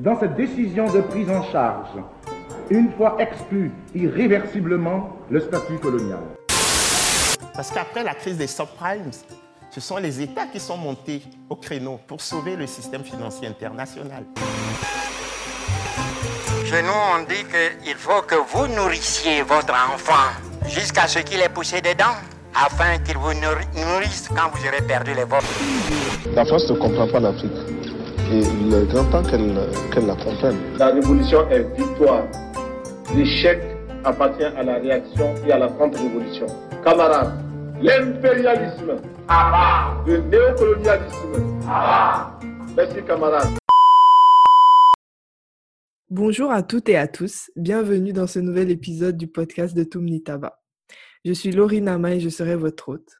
Dans cette décision de prise en charge, une fois exclu irréversiblement le statut colonial. Parce qu'après la crise des subprimes, ce sont les États qui sont montés au créneau pour sauver le système financier international. Chez nous, on dit qu'il faut que vous nourrissiez votre enfant jusqu'à ce qu'il ait poussé des dents, afin qu'il vous nourrisse quand vous aurez perdu les vôtres. La France ne comprend pas l'Afrique. Et il est grand temps qu'elle la comprenne. La révolution est victoire. L'échec appartient à la réaction et à la contre-révolution. Camarades, l'impérialisme, le néocolonialisme. Merci camarades. Bonjour à toutes et à tous, bienvenue dans ce nouvel épisode du podcast de Tumnitaba. Je suis Laurie Nama et je serai votre hôte.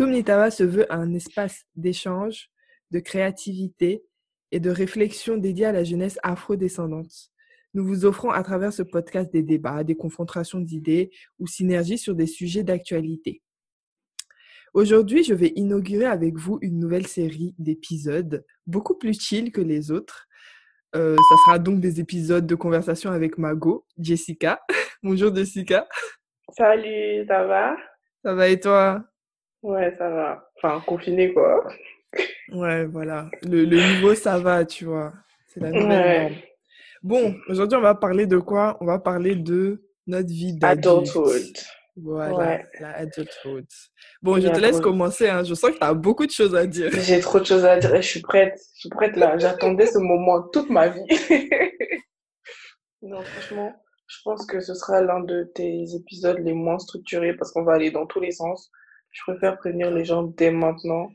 Tumnitaba se veut un espace d'échange, de créativité et de réflexion dédié à la jeunesse afro-descendante. Nous vous offrons à travers ce podcast des débats, des confrontations d'idées ou synergies sur des sujets d'actualité. Aujourd'hui, je vais inaugurer avec vous une nouvelle série d'épisodes beaucoup plus chill que les autres euh, ça sera donc des épisodes de conversation avec Mago, Jessica. Bonjour Jessica. Salut, ça va? Ça va et toi? Ouais, ça va. Enfin, confiné quoi. Ouais, voilà. Le, le niveau, ça va, tu vois. C'est la nouvelle norme. Bon, aujourd'hui, on va parler de quoi? On va parler de notre vie d'adulte. Adulthood. Voilà, la adulthood. Bon, je te laisse commencer. Hein. Je sens que tu as beaucoup de choses à dire. J'ai trop de choses à dire. Je suis prête. Je suis prête là. J'attendais ce moment toute ma vie. non, franchement, je pense que ce sera l'un de tes épisodes les moins structurés parce qu'on va aller dans tous les sens. Je préfère prévenir les gens dès maintenant.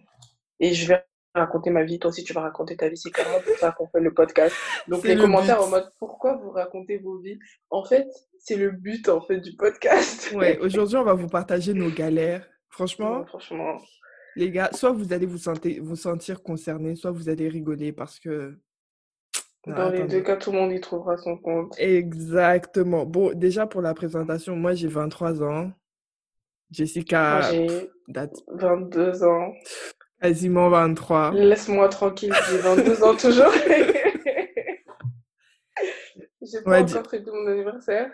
Et je vais raconter ma vie. Toi aussi, tu vas raconter ta vie. C'est clairement pour ça qu'on fait le podcast. Donc, les commentaires en mode pourquoi vous racontez vos vies? En fait, c'est le but en fait du podcast. Ouais, aujourd'hui, on va vous partager nos galères. Franchement, franchement, les gars, soit vous allez vous sentir, vous sentir concernés, soit vous allez rigoler parce que. Dans les deux cas, tout le monde y trouvera son compte. Exactement. Bon, déjà pour la présentation, moi j'ai 23 ans. Jessica. J'ai 22 ans. Quasiment 23. Laisse-moi tranquille, j'ai 22 ans toujours. j'ai pas encore fêté mon anniversaire.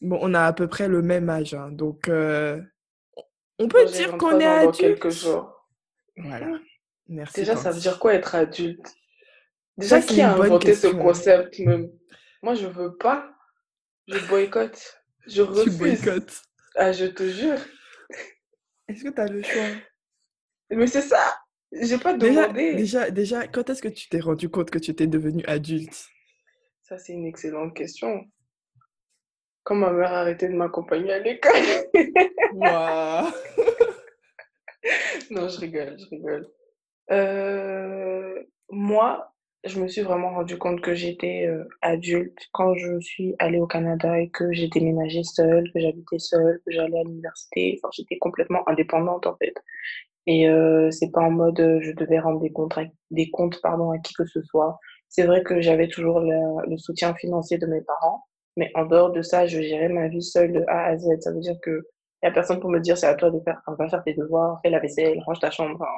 Bon, on a à peu près le même âge, hein, donc euh, on peut dire qu'on est adulte. quelques jours. Voilà. Merci. Déjà, ça veut dire quoi être adulte? Déjà, qui a inventé ce concept? Même Moi, je veux pas. Je boycotte. Je refuse. Tu boycottes. Ah, je te jure. Est-ce que tu as le choix? Mais c'est ça. J'ai pas demandé. Déjà, déjà, déjà quand est-ce que tu t'es rendu compte que tu étais devenu adulte? Ça, c'est une excellente question. Quand ma mère a arrêté de m'accompagner à l'école. Waouh Non, je rigole, je rigole. Euh, moi, je me suis vraiment rendu compte que j'étais euh, adulte quand je suis allée au Canada et que j'ai déménagé seule, que j'habitais seule, que j'allais à l'université. Enfin, j'étais complètement indépendante en fait. Et euh, c'est pas en mode euh, je devais rendre des comptes, des comptes pardon, à qui que ce soit. C'est vrai que j'avais toujours le, le soutien financier de mes parents, mais en dehors de ça, je gérais ma vie seule de A à Z. Ça veut dire que y a personne pour me dire c'est à toi de faire, enfin, va faire tes devoirs, fais la vaisselle, range ta chambre. Enfin,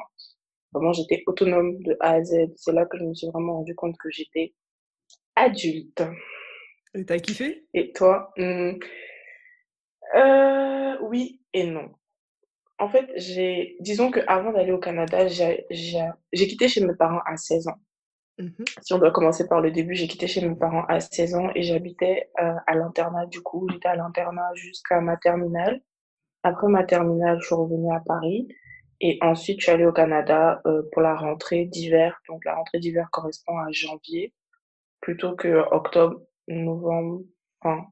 vraiment, j'étais autonome de A à Z. C'est là que je me suis vraiment rendu compte que j'étais adulte. Et t'as kiffé? Et toi? Hmm. euh, Oui et non. En fait, j'ai, disons que avant d'aller au Canada, j'ai quitté chez mes parents à 16 ans. Mmh Si on doit commencer par le début, j'ai quitté chez mes parents à 16 ans et j'habitais euh, à l'internat. Du coup, j'étais à l'internat jusqu'à ma terminale. Après ma terminale, je suis revenue à Paris. Et ensuite, je suis allée au Canada euh, pour la rentrée d'hiver. Donc, la rentrée d'hiver correspond à janvier plutôt que octobre, novembre, enfin,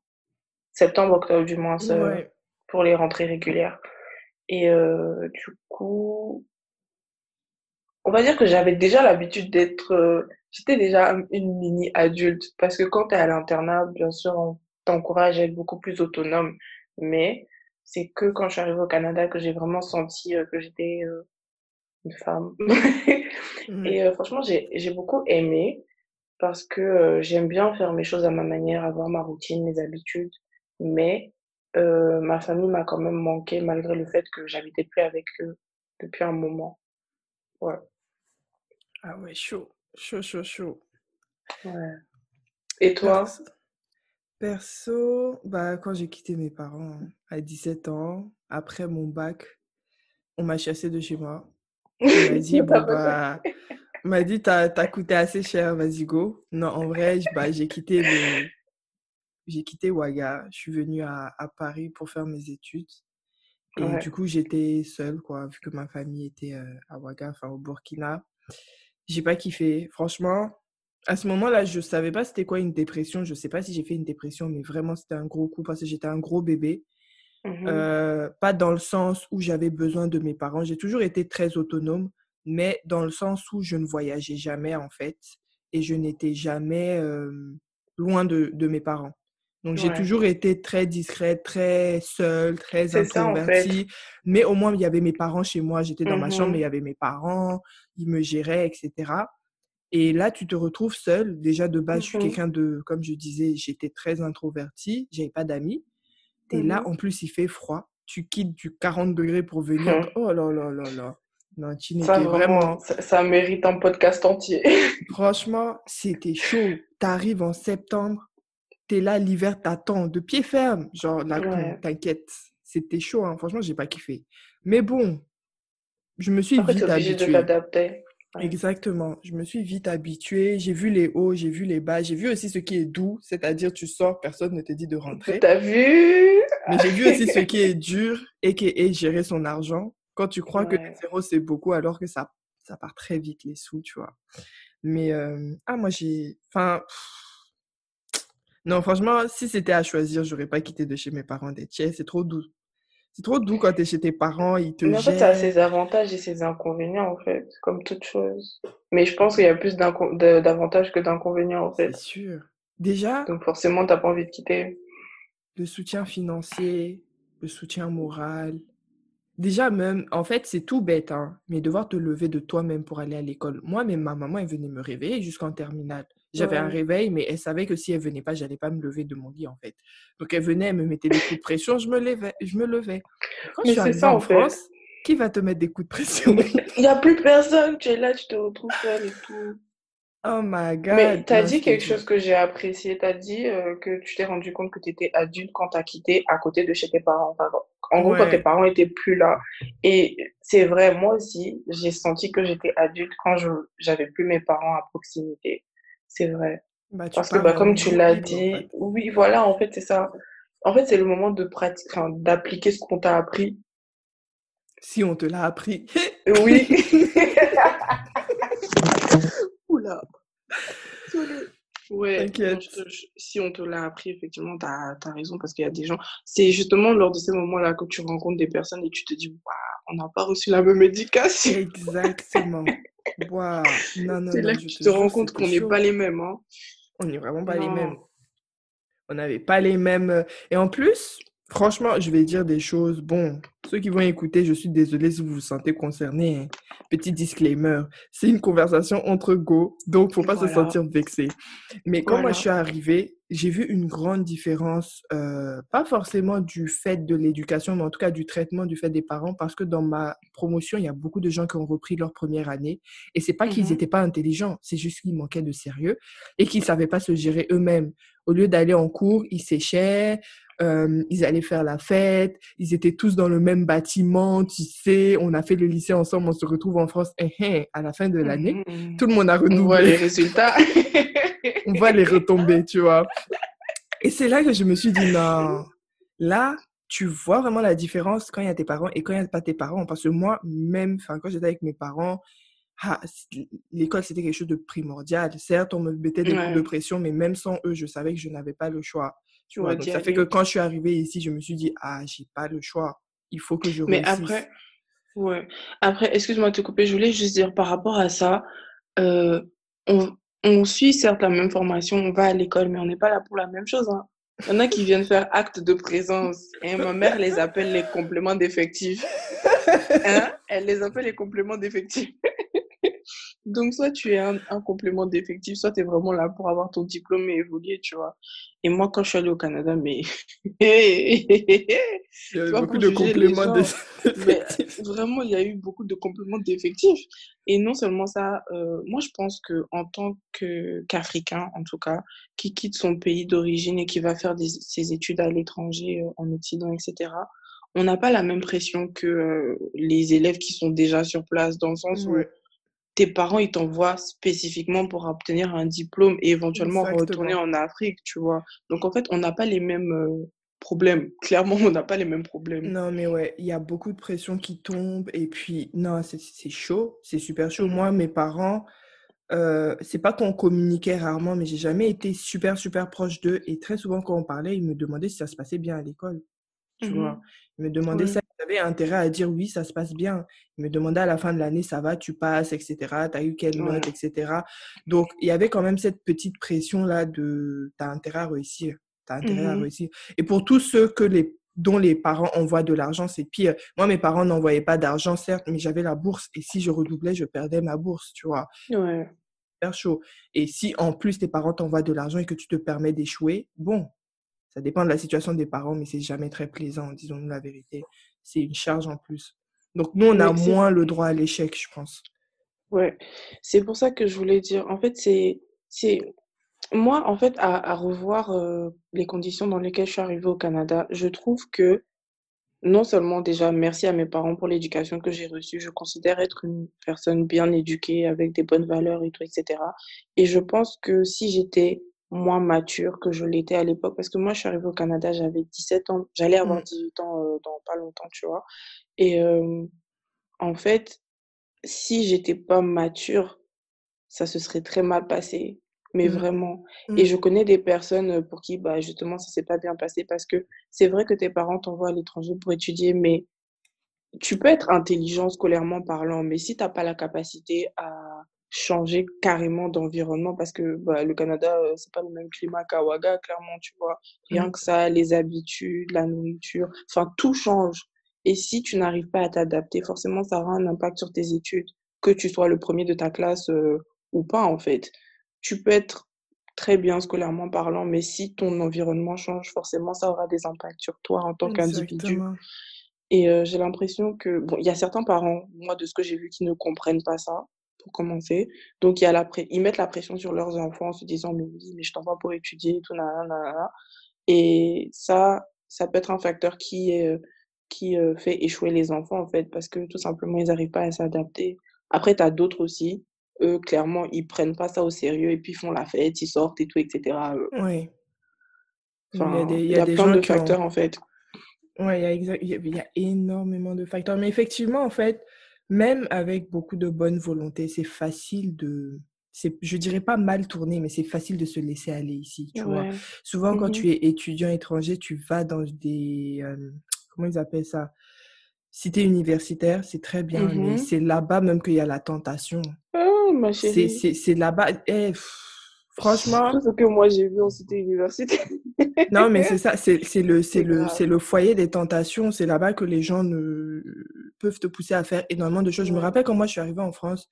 septembre, octobre du moins, Ouais. pour les rentrées régulières. Et euh, du coup, on va dire que j'avais déjà l'habitude d'être, euh, j'étais déjà une mini adulte parce que quand tu es à l'internat, bien sûr, on t'encourage à être beaucoup plus autonome, mais c'est que quand je suis arrivée au Canada que j'ai vraiment senti euh, que j'étais euh, une femme. Mmh. Et euh, franchement, j'ai beaucoup aimé parce que j'aime bien faire mes choses à ma manière, avoir ma routine, mes habitudes, mais ma famille m'a quand même manqué malgré le fait que j'habitais plus avec eux depuis un moment. Ouais. Ah ouais, chaud. Chaud, chaud, chaud. Ouais. Et toi? Perso, bah, quand j'ai quitté mes parents à 17 ans, après mon bac, on m'a chassé de chez moi. On m'a dit, bon, bah, on m'a dit, t'as, t'as coûté assez cher, vas-y, go. Non, en vrai, bah, j'ai quitté le, j'ai quitté Ouaga. Je suis venue à, à Paris pour faire mes études. Et Ouais. du coup, j'étais seule, quoi, vu que ma famille était euh, à Ouaga, enfin au Burkina. J'ai pas kiffé. Franchement, à ce moment-là, je savais pas c'était quoi une dépression. Je sais pas si j'ai fait une dépression, mais vraiment, c'était un gros coup parce que j'étais un gros bébé. Mhm. Euh, pas dans le sens où j'avais besoin de mes parents. J'ai toujours été très autonome, mais dans le sens où je ne voyageais jamais, en fait, et je n'étais jamais euh, loin de, de mes parents. Donc, j'ai toujours été très discrète, très seule, très C'est ça, en fait. introvertie. Mais au moins, il y avait mes parents chez moi. J'étais dans ma chambre, mais il Mhm. y avait mes parents. Ils me géraient, etc. Et là, tu te retrouves seule. Déjà, de base, je suis Mhm. quelqu'un de, comme je disais, j'étais très introvertie. J'avais pas d'amis. Et là, Mhm. en plus, il fait froid. Tu quittes du 40 degrés pour venir. Oh là là là là. Non, tu Ça, vraiment, vraiment. ça, ça mérite un podcast entier. Franchement, c'était chaud. T'arrives en septembre, t'es là, l'hiver t'attend de pied ferme. Genre, là, Ouais. t'inquiète. C'était chaud, hein. Franchement, j'ai pas kiffé. Mais bon, je me suis Après, t'es vite habituée. Exactement. Je me suis vite habituée. J'ai vu les hauts, j'ai vu les bas. J'ai vu aussi ce qui est doux, c'est-à-dire tu sors, personne ne te dit de rentrer. T'as vu? Mais j'ai vu aussi ce qui est dur et qui est gérer son argent. Quand tu crois que Ouais. zéro c'est beaucoup, alors que ça, ça part très vite les sous, tu vois. Mais euh, ah, moi j'ai. Enfin. pff, Non, franchement, si c'était à choisir, j'aurais pas quitté de chez mes parents des tiers. C'est trop doux. C'est trop doux quand t'es chez tes parents, ils te Mais en fait, ça a ses avantages et ses inconvénients, en fait, comme toute chose. Mais je pense qu'il y a plus d'avantages que d'inconvénients, en C'est fait. sûr. Déjà, Donc forcément, t'as pas envie de quitter. le soutien financier, le soutien moral. Déjà même, en fait, c'est tout bête, hein, mais devoir te lever de toi-même pour aller à l'école. Moi, même ma maman, elle venait me réveiller jusqu'en terminale. J'avais un réveil, mais elle savait que si elle venait pas, j'allais pas me lever de mon lit, en fait. Donc elle venait, elle me mettait des coups de pression, je me levais, je me levais. Quand je Mais suis c'est arrivée ça, en en fait. France, qui va te mettre des coups de pression? Il y a plus personne, tu es là, tu te retrouves seule et tout. Oh my Mais God, t'as non, je dit quelque chose que j'ai apprécié. T'as dit euh, que tu t'es rendu compte que tu étais adulte quand t'as quitté à côté de chez tes parents. Enfin, en gros, quand tes parents étaient plus là. Et c'est vrai, moi aussi, j'ai senti que j'étais adulte quand je j'avais plus mes parents à proximité. C'est vrai. bah tu Parce que bah, comme tu l'as en dit, fait. oui, voilà, en fait, c'est ça. En fait, c'est le moment de pratique, enfin, d'appliquer ce qu'on t'a appris. Si on te l'a appris. Oui. Oula, désolée. Ouais, non, T'inquiète. je te- je- si on te l'a appris, effectivement, t'as, t'as raison, parce qu'il y a des gens, c'est justement lors de ces moments-là que tu rencontres des personnes et tu te dis, Waouh, on n'a pas reçu la même éducation. Exactement. Waouh. Non, non, C'est là non, que je tu te te rends compte qu'on n'est pas les mêmes, hein. On n'est vraiment pas les mêmes. On n'avait pas les mêmes. euh, Et en plus, franchement, je vais dire des choses. Bon, ceux qui vont écouter, je suis désolée si vous vous sentez concernés. hein. Petit disclaimer, c'est une conversation entre go, donc faut pas se sentir vexé. Mais quand moi je suis arrivée, j'ai vu une grande différence, euh, pas forcément du fait de l'éducation, mais en tout cas du traitement du fait des parents, parce que dans ma promotion, il y a beaucoup de gens qui ont repris leur première année, et c'est pas qu'ils n'étaient pas intelligents, c'est juste qu'ils manquaient de sérieux et qu'ils savaient pas se gérer eux-mêmes. Au lieu d'aller en cours, ils séchaient, euh, ils allaient faire la fête, ils étaient tous dans le même bâtiment, tu sais, on a fait le lycée ensemble, on se retrouve en France, eh, eh, à la fin de l'année, Mhm. tout le monde a On voit les renouvelé, résultats. on voit les retombées, tu vois. Et c'est là que je me suis dit, non, là, tu vois vraiment la différence quand il y a tes parents et quand il n'y a pas tes parents. Parce que moi, même, enfin, quand j'étais avec mes parents, ah, l'école, c'était quelque chose de primordial. Certes, on me mettait des coups de Ouais. pression, mais même sans eux, je savais que je n'avais pas le choix. Tu vois, Ouais, donc ça fait que quand je suis arrivée ici, je me suis dit, ah, j'ai pas le choix. Il faut que je Mais réussisse. après, ouais. Après, excuse-moi de te couper, je voulais juste dire par rapport à ça, euh, on, on suit certes la même formation, on va à l'école, mais on n'est pas là pour la même chose, hein. Il y en a qui viennent faire acte de présence. Et ma mère les appelle les compléments d'effectifs. Hein? Elle les appelle les compléments d'effectifs. Donc, soit tu es un, un complément d'effectif, soit tu es vraiment là pour avoir ton diplôme et évoluer, tu vois. Et moi, quand je suis allée au Canada, mais. Il y avait beaucoup de compléments d'effectifs. vraiment, il y a eu beaucoup de compléments d'effectifs. Et non seulement ça, euh, moi, je pense que en tant qu'Africain, en tout cas, qui quitte son pays d'origine et qui va faire des, ses études à l'étranger, euh, en Occident, etc., on n'a pas la même pression que euh, les élèves qui sont déjà sur place, dans le sens où tes parents, ils t'envoient spécifiquement pour obtenir un diplôme et éventuellement retourner en Afrique, tu vois. Donc, en fait, on n'a pas les mêmes euh, problèmes. Clairement, on n'a pas les mêmes problèmes. Non, mais ouais, il y a beaucoup de pression qui tombe. Et puis, non, c'est chaud. C'est super chaud. Moi, mes parents, euh, c'est pas qu'on communiquait rarement, mais j'ai jamais été super, super proche d'eux. Et très souvent, quand on parlait, ils me demandaient si ça se passait bien à l'école. Tu vois, Mhm. ils me demandaient Ouais. ça. Ils avaient intérêt à dire oui, ça se passe bien. Ils me demandaient à la fin de l'année, ça va, tu passes, etc. Tu as eu quelle Ouais. note, etc. Donc, il y avait quand même cette petite pression-là de tu as intérêt à réussir. Tu as intérêt à Mhm. réussir. Et pour tous ceux que les, dont les parents envoient de l'argent, c'est pire. Moi, mes parents n'envoyaient pas d'argent, certes, mais j'avais la bourse. Et si je redoublais, je perdais ma bourse, tu vois. Ouais. Super chaud. Et si en plus tes parents t'envoient de l'argent et que tu te permets d'échouer, bon, ça dépend de la situation des parents, mais c'est jamais très plaisant, disons-nous la vérité. C'est une charge en plus. Donc nous, on a Oui, moins le droit à l'échec, je pense. ouais. C'est pour ça que je voulais dire. En fait, c'est c'est moi, en fait, à, à revoir euh, les conditions dans lesquelles je suis arrivée au Canada, je trouve que non seulement déjà merci à mes parents pour l'éducation que j'ai reçue, je considère être une personne bien éduquée avec des bonnes valeurs et tout, etc. Et je pense que si j'étais moins mature que je l'étais à l'époque, parce que moi je suis arrivée au Canada, j'avais 17 ans, j'allais avoir Mm. 18 ans euh, dans pas longtemps, tu vois. Et euh, en fait, si j'étais pas mature, ça se serait très mal passé, mais Mm. vraiment. Et Mm. je connais des personnes pour qui, bah, justement, ça s'est pas bien passé parce que c'est vrai que tes parents t'envoient à l'étranger pour étudier, mais tu peux être intelligent scolairement parlant, mais si t'as pas la capacité à changer carrément d'environnement, parce que bah, le Canada, euh, c'est pas le même climat qu'à Ouaga, clairement, tu vois. Rien Mm. que ça, les habitudes, la nourriture, enfin, tout change. Et si tu n'arrives pas à t'adapter, forcément, ça aura un impact sur tes études, que tu sois le premier de ta classe euh, ou pas, en fait. Tu peux être très bien scolairement parlant, mais si ton environnement change, forcément, ça aura des impacts sur toi en tant qu'individu. Et euh, j'ai l'impression que, bon, il y a certains parents, moi, de ce que j'ai vu, qui ne comprennent pas ça, pour commencer. Donc, il y a la ils mettent la pression sur leurs enfants en se disant, mais oui, mais je t'envoie pour étudier tout, nanana, nanana. Et ça, ça peut être un facteur qui, euh, qui euh, fait échouer les enfants, en fait, parce que tout simplement, ils n'arrivent pas à s'adapter. Après, tu as d'autres aussi, eux, clairement, ils prennent pas ça au sérieux et puis ils font la fête, ils sortent et tout, etc. Euh, Oui. Il y a des, y des plein gens de ont... facteurs, en fait. Ouais, il y a, y a énormément de facteurs. Mais effectivement, en fait, même avec beaucoup de bonne volonté, c'est facile de... C'est, je dirais pas mal tourner, mais c'est facile de se laisser aller ici, tu vois? Souvent, quand tu es étudiant étranger, tu vas dans des... euh, comment ils appellent ça? Cité universitaire, c'est très bien, mais Mhm. c'est là-bas même qu'il y a la tentation. Oh, ma C'est, chérie. c'est, c'est là-bas... eh, franchement... Ce que moi j'ai vu en cité universitaire. Non, mais c'est ça, c'est le, le, le foyer des tentations. C'est là-bas que les gens ne, peuvent te pousser à faire énormément de choses. Je me rappelle quand moi je suis arrivée en France,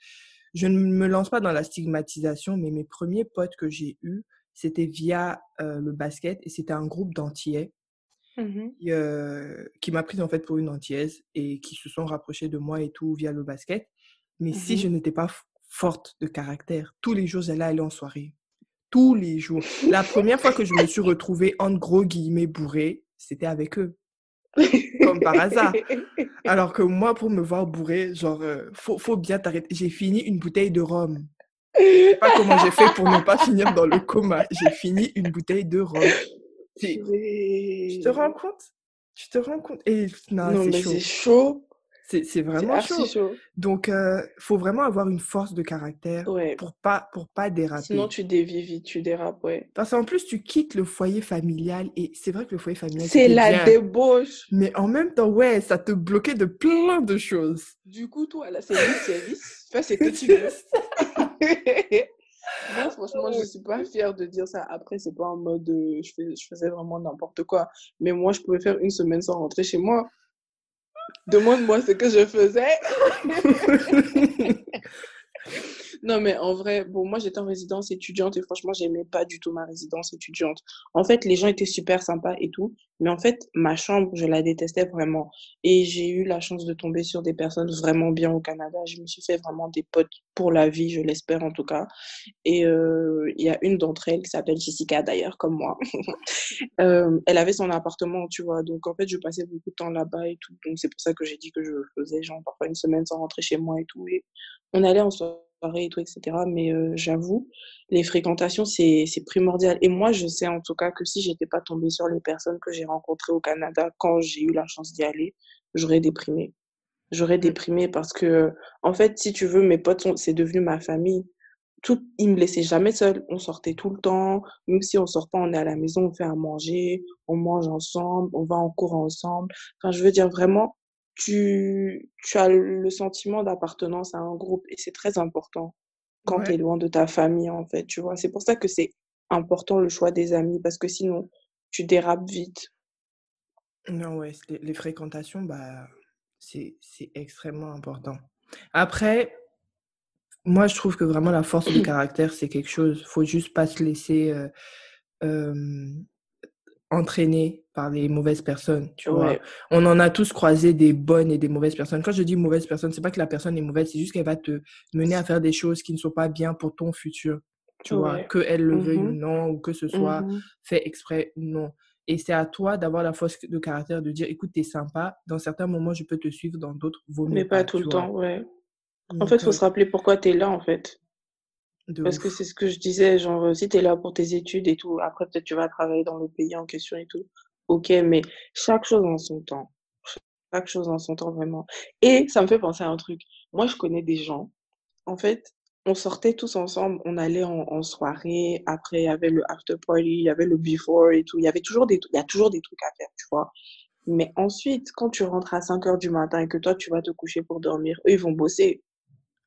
je ne me lance pas dans la stigmatisation, mais mes premiers potes que j'ai eus, c'était via euh, le basket et c'était un groupe d'Antillais Mhm. qui, euh, qui m'a prise en fait pour une Antillaise et qui se sont rapprochés de moi et tout via le basket. Mais si je Mhm. n'étais pas forte de caractère, tous les jours j'allais aller en soirée tous les jours. La première fois que je me suis retrouvée en gros guillemets bourrée, c'était avec eux, comme par hasard. Alors que moi, pour me voir bourrée, genre, euh, faut, faut bien t'arrêter. J'ai fini une bouteille de rhum. Je sais pas comment j'ai fait pour ne pas finir dans le coma. J'ai fini une bouteille de rhum. Tu te rends compte? Tu te rends compte? Et non, Non, mais c'est chaud. C'est c'est C'est vraiment chaud. chaud. Donc, euh, faut vraiment avoir une force de caractère Ouais. pour pas, pour pas Sinon, déraper. tu dévies vite, tu dérapes, ouais. Parce qu'en plus, tu quittes le foyer familial et c'est vrai que le foyer familial, C'est la bien. débauche. Mais en même temps, ouais, ça te bloquait de plein de choses. Du coup, toi, là, c'est le service. Fais ce que tu veux. Moi, franchement, je suis pas fière de dire ça. Après, c'est pas en mode euh, je, fais, je faisais vraiment n'importe quoi. Mais moi, je pouvais faire une semaine sans rentrer chez moi. Demande-moi ce que je faisais. Non, mais en vrai, bon, moi j'étais en résidence étudiante et franchement, j'aimais pas du tout ma résidence étudiante. En fait, les gens étaient super sympas et tout, mais en fait, ma chambre, je la détestais vraiment. Et j'ai eu la chance de tomber sur des personnes vraiment bien au Canada. Je me suis fait vraiment des potes pour la vie, je l'espère en tout cas. Et euh, il y a une d'entre elles qui s'appelle Jessica d'ailleurs, comme moi. Euh, elle avait son appartement, tu vois. Donc en fait, je passais beaucoup de temps là-bas et tout. Donc c'est pour ça que j'ai dit que je faisais genre parfois une semaine sans rentrer chez moi et tout. Et on allait en soirée et tout, etc. Mais euh, j'avoue, les fréquentations, c'est primordial. Et moi, je sais en tout cas que si j'étais pas tombée sur les personnes que j'ai rencontrées au Canada quand j'ai eu la chance d'y aller, j'aurais déprimé. J'aurais Mmh. déprimé parce que, en fait, si tu veux, mes potes, c'est devenu ma famille. Tout, ils me laissaient jamais seule. On sortait tout le temps. Même si on sort pas, on est à la maison, on fait à manger, on mange ensemble, on va en cours ensemble. Enfin, je veux dire vraiment, tu, tu as le sentiment d'appartenance à un groupe et c'est très important quand tu es Ouais. loin de ta famille, en fait, tu vois? C'est pour ça que c'est important le choix des amis parce que sinon, tu dérapes vite. Non, ouais, les, les fréquentations, bah, c'est extrêmement important. Après, moi, je trouve que vraiment la force de caractère, c'est quelque chose. Faut juste pas se laisser euh, euh, entraîner par les mauvaises personnes, tu vois. Ouais, On en a tous croisé des bonnes et des mauvaises personnes. Quand je dis mauvaise personne, c'est pas que la personne est mauvaise, c'est juste qu'elle va te mener à faire des choses qui ne sont pas bien pour ton futur, tu vois. Que elle le veuille ou Mhm, non, ou que ce soit mhm. fait exprès ou non. Et c'est à toi d'avoir la force de caractère de dire, écoute, t'es sympa, dans certains moments, je peux te suivre, dans d'autres, vaut mieux Mais pas pas, tout le vois. temps, ouais. En Donc, fait, faut euh, se rappeler pourquoi tu es là, en fait. De Parce que c'est ce que je disais, genre, euh, si tu es là pour tes études et tout, après, peut-être tu vas travailler dans le pays en question et tout. Ok, mais chaque chose en son temps. Chaque chose en son temps, vraiment. Et ça me fait penser à un truc. Moi, je connais des gens, en fait, on sortait tous ensemble, on allait en, en soirée, après, il y avait le after party, il y avait le before et tout. Il y avait toujours des, il y a toujours des trucs à faire, tu vois. Mais ensuite, quand tu rentres à 5 heures du matin et que toi, tu vas te coucher pour dormir, eux, ils vont bosser.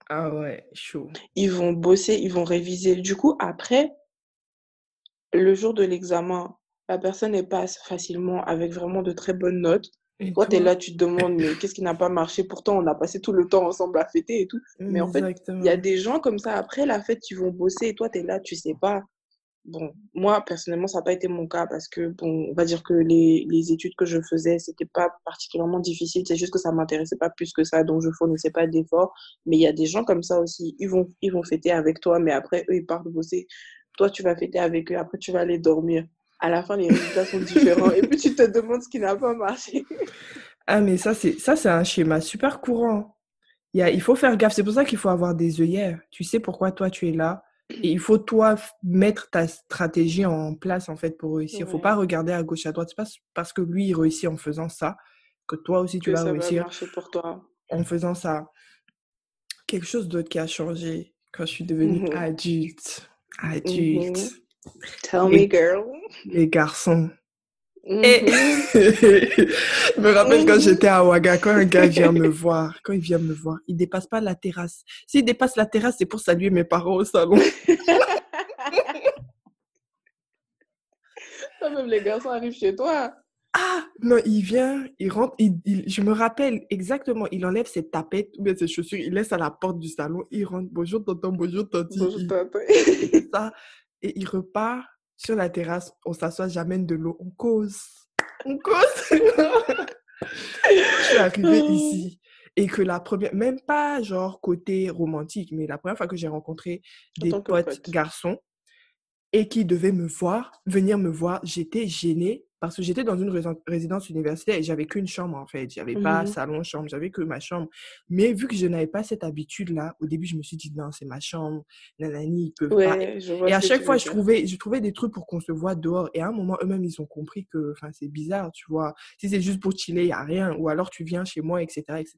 Ah ouais, chaud. Ils vont bosser, ils vont réviser. Du coup, après, le jour de l'examen, la personne elle passe facilement avec vraiment de très bonnes notes. Et Toi, tu es là, tu te demandes, mais qu'est-ce qui n'a pas marché? Pourtant, on a passé tout le temps ensemble à fêter et tout. Mais en fait, il y a des gens comme ça, après la fête, qui vont bosser et toi, tu es là, tu sais pas. Bon, moi, personnellement, ça n'a pas été mon cas parce que, bon, on va dire que les, les études que je faisais, c'était pas particulièrement difficile. C'est juste que ça m'intéressait pas plus que ça, donc je fournissais pas d'efforts. Mais il y a des gens comme ça aussi, ils vont, ils vont fêter avec toi, mais après, eux, ils partent bosser. Toi, tu vas fêter avec eux, après, tu vas aller dormir. À la fin, les résultats sont différents. Et puis, tu te demandes ce qui n'a pas marché. Ah, mais ça, c'est ça, c'est un schéma super courant. Il il faut faire gaffe. C'est pour ça qu'il faut avoir des œillères. Tu sais pourquoi toi, tu es là. Et il faut, toi, mettre ta stratégie en place, en fait, pour réussir. Il faut Ouais. pas regarder à gauche, à droite. Pas parce que lui, il réussit en faisant ça que toi aussi, tu Que vas ça va réussir marcher pour toi. en faisant ça. Quelque chose d'autre qui a changé quand je suis devenue Mhm. adulte. Mhm. Adulte. Tell me, girl. les garçons. Et Mhm. je me rappelle quand Mhm. j'étais à Ouaga, quand un gars vient me voir, quand il vient me voir, il dépasse pas la terrasse. S'il dépasse la terrasse, c'est pour saluer mes parents au salon. Toi, même les garçons arrivent chez toi. Ah non, il vient, il rentre, il, il- je me rappelle exactement, il enlève ses tapettes ou bien ses chaussures, il laisse à la porte du salon, il rentre, bonjour tonton, bonjour tanti, Bonjour, fait ça et il repart sur la terrasse, on s'assoit, j'amène de l'eau, on cause, on cause. je suis arrivée ici et que la première, même pas genre côté romantique, mais la première fois que j'ai rencontré En des potes pote. garçons et qui devaient me voir, venir me voir, j'étais gênée parce que j'étais dans une résidence universitaire et j'avais qu'une chambre en fait. J'avais pas Mhm. salon, chambre, j'avais que ma chambre. Mais vu que je n'avais pas cette habitude-là, au début, je me suis dit non, c'est ma chambre, nanani, ils peuvent pas. Ouais, Et à chaque fois, je trouvais, je trouvais des trucs pour qu'on se voit dehors. Et à un moment, eux-mêmes, ils ont compris que c'est bizarre, tu vois. Si c'est juste pour chiller, il n'y a rien. Ou alors tu viens chez moi, etc. etc.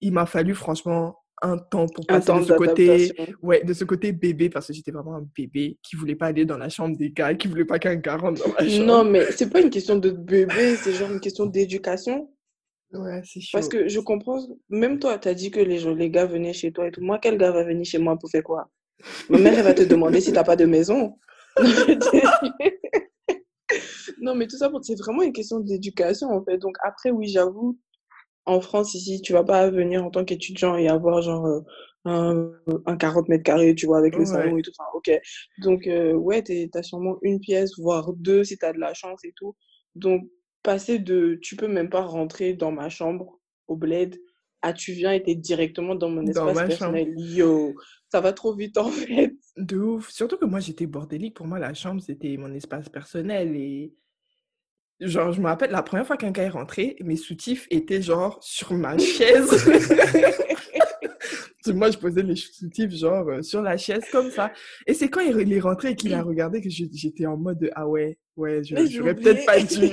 Il m'a fallu franchement un temps pour passer de ce côté, ouais, de ce côté bébé, parce que j'étais vraiment un bébé qui voulait pas aller dans la chambre des gars, qui voulait pas qu'un gars rentre dans ma Non, chambre. mais c'est pas une question de bébé, c'est genre une question d'éducation. Ouais, c'est Parce que je comprends, même toi, t'as dit que les, gens- les gars venaient chez toi et tout. Moi, quel gars va venir chez moi pour faire quoi? Ma mère, elle va te demander si t'as pas de maison. Non, mais tout ça, c'est vraiment une question d'éducation, en fait. Donc, après, oui, j'avoue, en France, ici, tu vas pas venir en tant qu'étudiant et avoir, genre, euh, un, un 40 mètres carrés, tu vois, avec le Ouais. salon et tout. Enfin, ok. Donc, euh, ouais, t'as sûrement une pièce, voire deux si t'as de la chance et tout. Donc, passer de tu peux même pas rentrer dans ma chambre au bled à tu viens et t'es directement dans mon Dans espace ma personnel. Yo, ça va trop vite en fait. De ouf. Surtout que moi, j'étais bordélique. Pour moi, la chambre, c'était mon espace personnel. Et genre, je me rappelle, la première fois qu'un gars est rentré, mes soutifs étaient genre sur ma chaise. Moi, je posais les soutifs genre euh, sur la chaise comme ça. Et c'est quand il est rentré et qu'il a regardé que j'étais en mode de, ah ouais, ouais, j'aurais peut-être pas dû.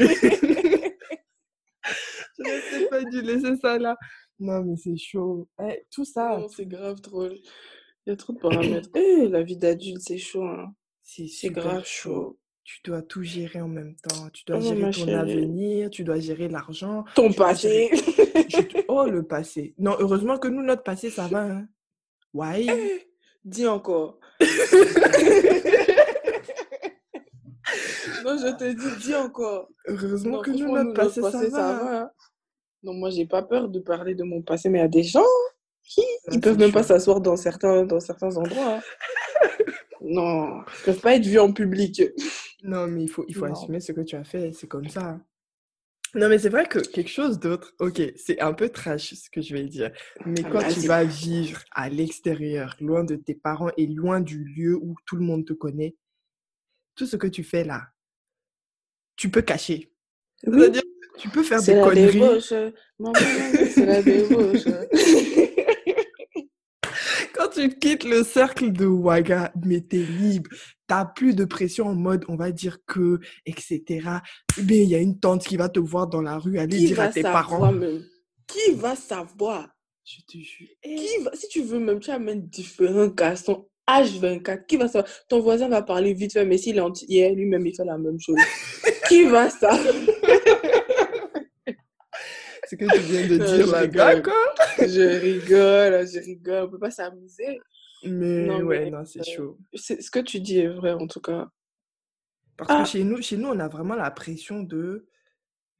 j'aurais peut-être pas dû laisser ça là. Non, mais c'est chaud. Eh, tout ça, c'est grave trop. Il y a trop de paramètres. Eh, la vie d'adulte, c'est chaud. Hein. c'est grave chaud. Tu dois tout gérer en même temps. Tu dois Oh, gérer ton chérie. avenir, tu dois gérer l'argent. Ton passé. gérer- je te- Oh, le passé. Non, heureusement que nous, notre passé, ça va. Hein. Ouais. Eh, Dis encore. non, je te dis, dis encore. Heureusement Non, que nous, notre nous, passé, notre passé, ça ça va. va. Non, moi, j'ai pas peur de parler de mon passé, mais il y a des gens, qui, ils peuvent même pas s'asseoir dans certains, dans certains endroits. hein. non, ils peuvent pas être vus en public. Non, mais il faut, il faut Non. assumer ce que tu as fait. C'est comme ça. Non, mais c'est vrai que quelque chose d'autre, ok, c'est un peu trash ce que je vais dire. Mais Ah, quand tu vas vivre à l'extérieur, loin de tes parents et loin du lieu où tout le monde te connaît, tout ce que tu fais là, tu peux cacher. Oui, tu peux faire c'est des la conneries. débauche. Maman, maman, c'est la débauche. Tu quittes le cercle de Ouaga, mais t'es libre, t'as plus de pression en mode on va dire que, etc. Mais il y a une tante qui va te voir dans la rue aller Qui dire à tes parents. même? Qui va savoir? Je te jure. Qui va, si tu veux même, tu amènes différents garçons H24, qui va savoir? Ton voisin va parler vite fait, mais s'il est entier, lui-même, il fait la même chose. Qui va savoir? Ce que tu viens de dire là, d'accord. Je rigole, je rigole, on peut pas s'amuser. Mais Non, ouais, mais, non, c'est euh, chaud. C'est- Ce que tu dis est vrai, en tout cas. Parce Ah. que chez nous, chez nous, on a vraiment la pression de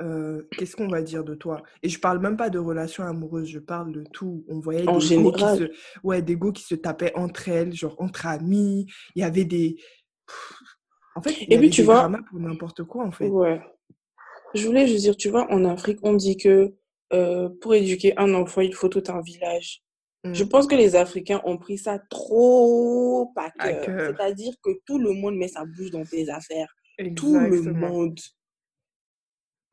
euh, qu'est-ce qu'on va dire de toi? Et je parle même pas de relations amoureuses, je parle de tout. On voyait En des go qui général. se, ouais, des go qui se tapaient entre elles, genre entre amis. Il y avait des, en fait, il y Et puis, avait tu des vois, dramas pour n'importe quoi en fait. ouais. Je voulais juste dire, tu vois, en Afrique, on dit que euh, pour éduquer un enfant, il faut tout un village. Je Mm. pense que les Africains ont pris ça trop à cœur. cœur. C'est-à-dire que tout le monde met sa bouche dans tes affaires. Tout le monde.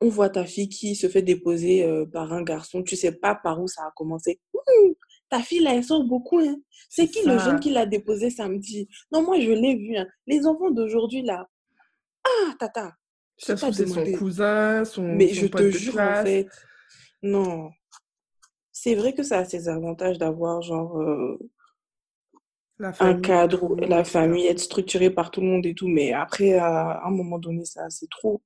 On voit ta fille qui se fait déposer euh, par un garçon. Tu sais pas par où ça a commencé. Ta fille, là, elle sort beaucoup. Hein. C'est qui le jeune qui l'a déposé samedi? Non, moi, je l'ai vu. hein. Les enfants d'aujourd'hui, là. Ah, tata. Pas trouve, c'est son cousin, son, Mais son je pote te de jure, en classe. fait, non. C'est vrai que ça a ses avantages d'avoir, genre, euh, La un cadre, où la famille, être structurée par tout le monde et tout. Mais après, à un moment donné, ça, c'est trop.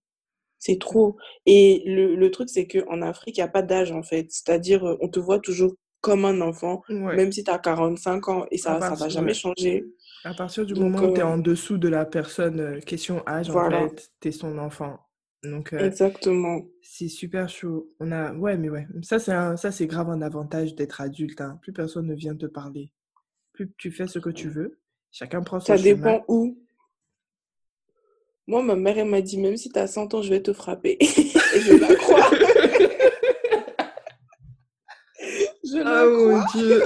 C'est trop. Et le, le truc, c'est qu'en Afrique, il n'y a pas d'âge, en fait. C'est-à-dire, euh, on te voit toujours comme un enfant, Ouais. même si tu as 45 ans, et ça ça va jamais ouais. changer. À partir du Donc, moment où tu es euh, en dessous de la personne, euh, question âge, en fait, tu es son enfant. Donc, euh, exactement. c'est super chaud. On a... Ouais, mais ouais, ça, c'est un... ça, c'est grave un avantage d'être adulte. hein. Plus personne ne vient te parler. Plus tu fais ce que tu veux. Chacun prend son Ça chemin. dépend où. Moi, ma mère, elle m'a dit, même si tu as 100 ans, je vais te frapper. Et je la crois. Je Ah la mon crois. Dieu.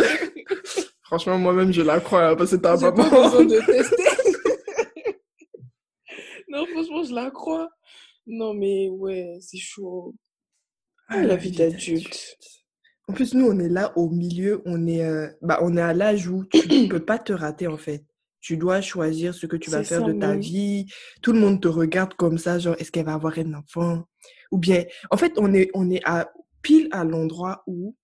Franchement, moi-même, je la crois, hein, parce que ta J'ai pas besoin de tester. Non, franchement, je la crois. Non, mais ouais, c'est chaud. Ah, Ah, la la vie d'adulte. En plus, nous, on est là au milieu, on est, euh, bah, on est à l'âge où tu ne peux pas te rater, en fait. Tu dois choisir ce que tu vas faire ça de ta vie. Tout le monde te regarde comme ça, genre, est-ce qu'elle va avoir un enfant? Ou bien, en fait, on est, on est à, pile à l'endroit où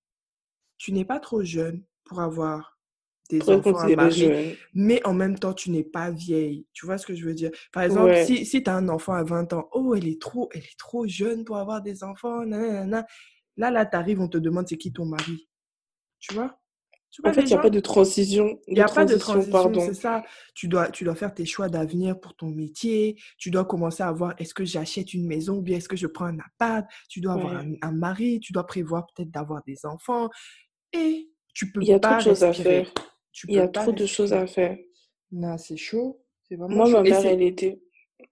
tu n'es pas trop jeune pour avoir être enfants à marier, mais en même temps, tu n'es pas vieille. Tu vois ce que je veux dire? Par exemple, Ouais. si, si tu as un enfant à 20 ans, oh, elle est trop, elle est trop jeune pour avoir des enfants, nanana. Là, là, t'arrives, on te demande c'est qui ton mari? Tu vois? Tu vois En fait, il n'y a pas de transition. Il n'y a pas de transition, pardon. c'est ça. Tu dois, tu dois faire tes choix d'avenir pour ton métier. Tu dois commencer à voir est-ce que j'achète une maison ou bien est-ce que je prends un appart? Tu dois avoir un, un mari. Tu dois prévoir peut-être d'avoir des enfants. Et tu peux Il y a trop pas de choses à faire. Tu Il y a pas trop de choses à faire. Non, c'est chaud. Vraiment Moi, chaud. ma mère, elle était.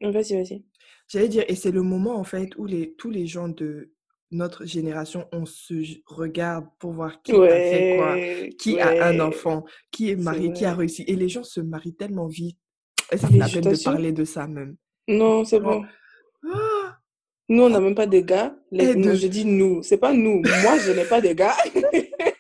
Vas-y, vas-y. J'allais dire, et c'est le moment en fait où les, tous les gens de notre génération, on se regarde pour voir qui a fait quoi, Ouais, qui a un enfant, qui est marié, qui a réussi. Et les gens se marient tellement vite. Et ça fait la peine de parler de ça même. Non, c'est bon. ah, Nous, on n'a même pas des gars. Les... Et Non, de- je dis nous. C'est pas nous. Moi, je n'ai pas des gars.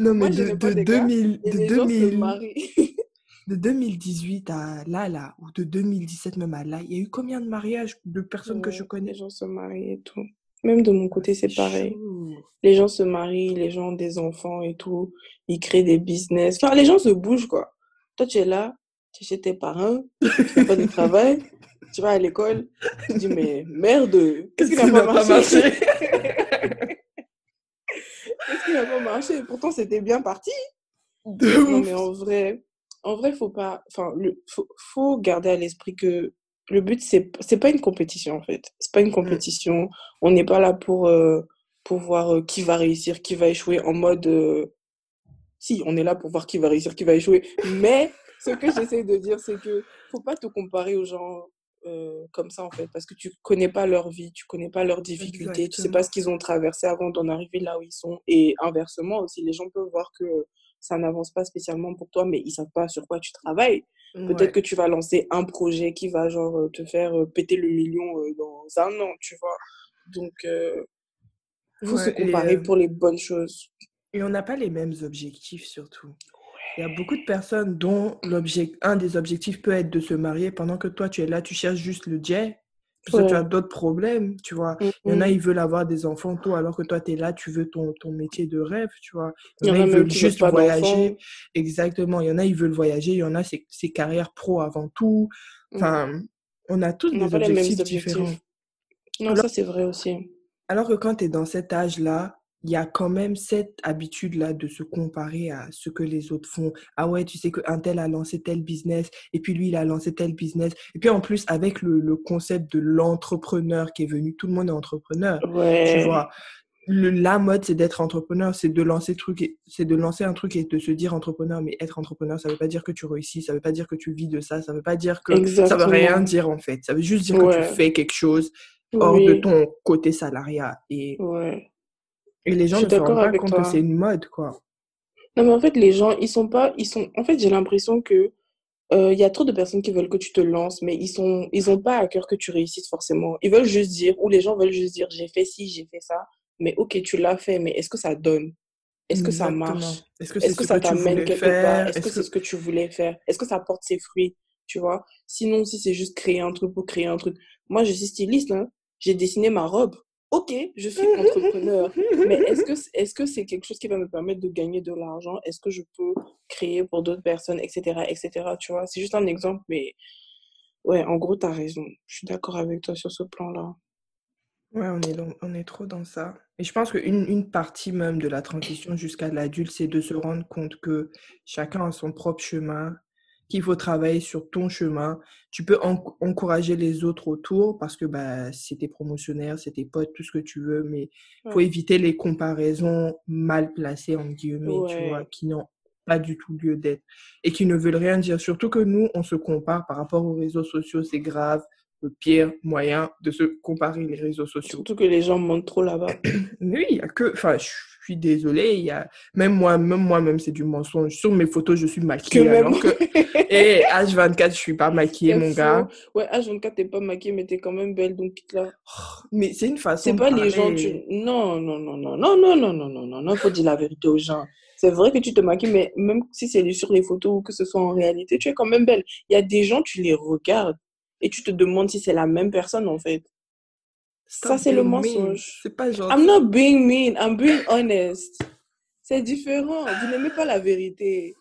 non, mais Moi, de, n'ai pas de des gars. 2000, Et de les gens se 2000, marient. de 2018 à là, là, ou de 2017 même à là, il y a eu combien de mariages de personnes que je connais? les gens se marient et tout. Même de mon côté, c'est pareil. Les gens se marient, les gens ont des enfants et tout. Ils créent des business. Enfin, les gens se bougent, quoi. Toi, tu es là, tu es chez tes parents, tu fais pas de travail, tu vas à l'école, tu dis, mais merde, qu'est-ce qui n'a pas marché? Qu'est-ce qui n'a pas marché? Pourtant, c'était bien parti. De Non, ouf. mais en vrai, en vrai, faut pas, enfin, le, faut, faut garder à l'esprit que le but, c'est, c'est pas une compétition, en fait. C'est pas une compétition. On n'est pas là pour, euh, pour voir euh, qui va réussir, qui va échouer en mode, euh, si, on est là pour voir qui va réussir, qui va échouer. Mais ce que j'essaie de dire, c'est que faut pas te comparer aux gens euh, comme ça, en fait, parce que tu connais pas leur vie, tu connais pas leurs difficultés, tu sais pas Exactement. ce qu'ils ont traversé avant d'en arriver là où ils sont. Et inversement aussi, les gens peuvent voir que ça n'avance pas spécialement pour toi, mais ils savent pas sur quoi tu travailles. Peut-être que tu vas lancer un projet qui va genre euh, te faire euh, péter le million dans un an, tu vois. Donc, euh, faut se Ouais, comparer pour les bonnes choses. Et on n'a pas les mêmes objectifs surtout. Il y a beaucoup de personnes dont l'object, un des objectifs peut être de se marier pendant que toi tu es là, tu cherches juste le jet, parce que tu as d'autres problèmes, tu vois. Il y en a, Mhm. ils veulent avoir des enfants tôt, alors que toi tu es là, tu veux ton, ton métier de rêve, tu vois. Il y en a ils veulent juste voyager. Exactement. Il y en a, ils veulent voyager. Il y en a, c'est c'est carrière pro avant tout. Mhm. Enfin, on a tous On des objectifs objectifs. différents. Non, Alors- ça c'est vrai aussi. Alors que quand tu es dans cet âge-là, il y a quand même cette habitude-là de se comparer à ce que les autres font. Ah ouais, tu sais qu'un tel a lancé tel business, et puis lui, il a lancé tel business. Et puis en plus, avec le, le concept de l'entrepreneur qui est venu, tout le monde est entrepreneur, tu vois. Le, la mode, c'est d'être entrepreneur, c'est de lancer truc, c'est de lancer un truc et de se dire entrepreneur. Mais être entrepreneur, ça veut pas dire que tu réussis, ça veut pas dire que tu vis de ça, ça veut pas dire que, ça veut rien Exactement. dire en fait. Ça veut juste dire que tu fais quelque chose hors de ton côté salariat. Et Ouais. Et les gens ne se rendent pas compte que c'est une mode, quoi. Non, mais en fait, les gens, ils sont pas, ils sont, en fait, j'ai l'impression que euh, il y a trop de personnes qui veulent que tu te lances, mais ils sont, ils ont pas à cœur que tu réussisses forcément. Ils veulent juste dire, ou les gens veulent juste dire, j'ai fait ci, j'ai fait ça, mais ok, tu l'as fait, mais est-ce que ça donne? Est-ce que ça marche? Est-ce que Est-ce que ce ça que tu t'amène quelque part? Est-ce que c'est ce que tu voulais faire? Est-ce que ça porte ses fruits? Tu vois? Sinon, si c'est juste créer un truc pour créer un truc. Moi, je suis styliste, hein. J'ai dessiné ma robe. Ok, je suis entrepreneur. Mais est-ce que est-ce que c'est quelque chose qui va me permettre de gagner de l'argent? Est-ce que je peux créer pour d'autres personnes, etc., etc., tu vois? C'est juste un exemple, mais ouais, en gros, tu as raison. Je suis d'accord avec toi sur ce plan-là. Ouais, on est, on est trop dans ça. Et je pense qu'une une partie même de la transition jusqu'à l'adulte, c'est de se rendre compte que chacun a son propre chemin, qu'il faut travailler sur ton chemin. Tu peux en- encourager les autres autour parce que bah, c'est tes promotionnaires, c'est tes potes, tout ce que tu veux, mais il faut Ouais. éviter les comparaisons mal placées, en guillemets, tu vois, qui n'ont pas du tout lieu d'être et qui ne veulent rien dire. Surtout que nous, on se compare par rapport aux réseaux sociaux, c'est grave. Le pire moyen de se comparer les réseaux sociaux. Surtout que les gens mentent trop là-bas. Oui, il y a que, enfin, je suis désolée, il y a, même moi, même moi-même, c'est du mensonge. Sur mes photos, je suis Que maquillée, même. alors que, et H24, je suis pas maquillée, mon gars. Ouais, H24, t'es pas maquillée, mais t'es quand même belle, donc là. Mais c'est une façon C'est de pas les gens, tu... Non, non, non, non, non, non, non, non, non, non, non, faut dire la vérité aux gens. C'est vrai que tu te maquilles, mais même si c'est sur les photos ou que ce soit en réalité, tu es quand même belle. Il y a des gens, tu les regardes et tu te demandes si c'est la même personne, en fait. Ça, c'est le mensonge. C'est pas I'm gentil. not being mean, I'm being honest. C'est différent. Vous n'aimez pas la vérité.